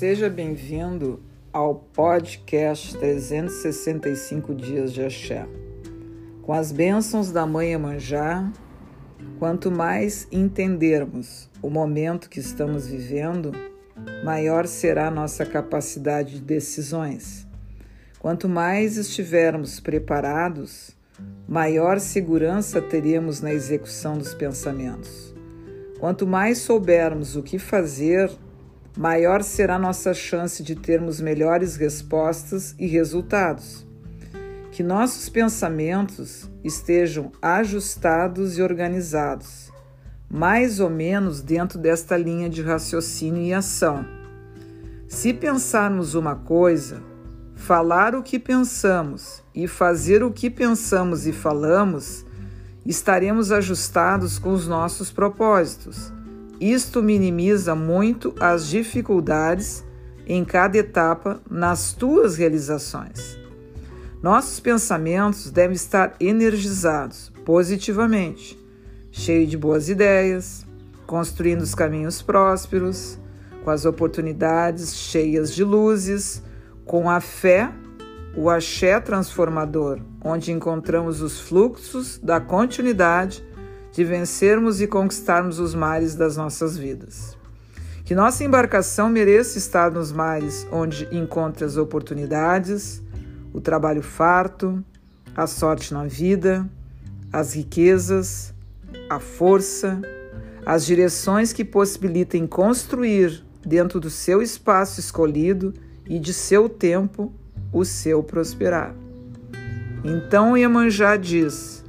Seja bem-vindo ao podcast 365 Dias de Axé. Com as bênçãos da Mãe Emanjá, quanto mais entendermos o momento que estamos vivendo, maior será nossa capacidade de decisões. Quanto mais estivermos preparados, maior segurança teríamos na execução dos pensamentos. Quanto mais soubermos o que fazer, maior será nossa chance de termos melhores respostas e resultados. Que nossos pensamentos estejam ajustados e organizados, mais ou menos dentro desta linha de raciocínio e ação. Se pensarmos uma coisa, falar o que pensamos e fazer o que pensamos e falamos, estaremos ajustados com os nossos propósitos isto minimiza muito as dificuldades em cada etapa nas tuas realizações. Nossos pensamentos devem estar energizados positivamente, cheios de boas ideias, construindo os caminhos prósperos, com as oportunidades cheias de luzes, com a fé, o axé transformador, onde encontramos os fluxos da continuidade de vencermos e conquistarmos os mares das nossas vidas. Que nossa embarcação mereça estar nos mares onde encontre as oportunidades, o trabalho farto, a sorte na vida, as riquezas, a força, as direções que possibilitem construir dentro do seu espaço escolhido e de seu tempo o seu prosperar. Então Iemanjá diz: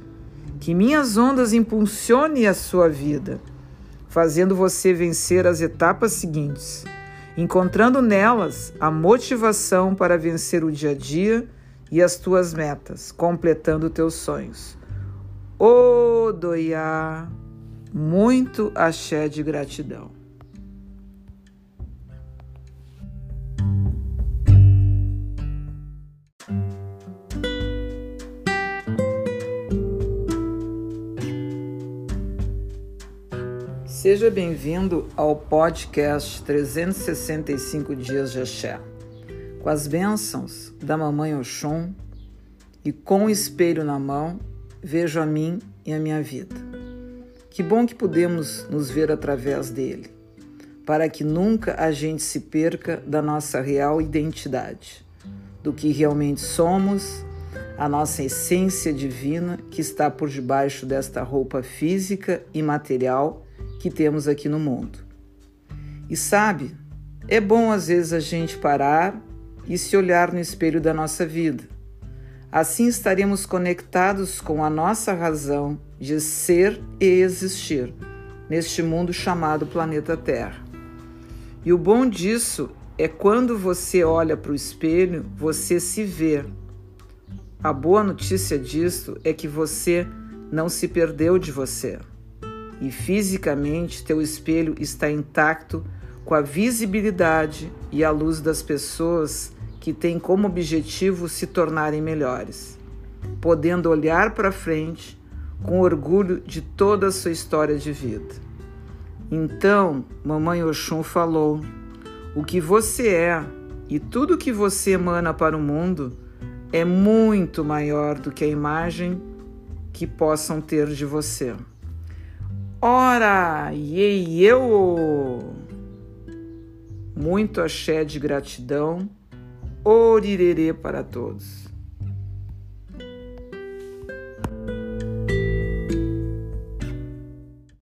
que minhas ondas impulsione a sua vida, fazendo você vencer as etapas seguintes, encontrando nelas a motivação para vencer o dia a dia e as tuas metas, completando teus sonhos. Odoiá, muito axé de gratidão. Seja bem-vindo ao podcast 365 Dias de Axé. Com as bênçãos da Mamãe Oxum e com o espelho na mão, vejo a mim e a minha vida. Que bom que podemos nos ver através dele, para que nunca a gente se perca da nossa real identidade, do que realmente somos, a nossa essência divina que está por debaixo desta roupa física e material que temos aqui no mundo. E sabe, é bom às vezes a gente parar e se olhar no espelho da nossa vida. Assim estaremos conectados com a nossa razão de ser e existir neste mundo chamado planeta Terra. E o bom disso é quando você olha para o espelho, você se vê. A boa notícia disso é que você não se perdeu de você e fisicamente teu espelho está intacto com a visibilidade e a luz das pessoas que têm como objetivo se tornarem melhores, podendo olhar para frente com orgulho de toda a sua história de vida. Então, Mamãe Oxum falou: o que você é e tudo que você emana para o mundo é muito maior do que a imagem que possam ter de você. Ora, e eu! Muito axé de gratidão, orirerê para todos.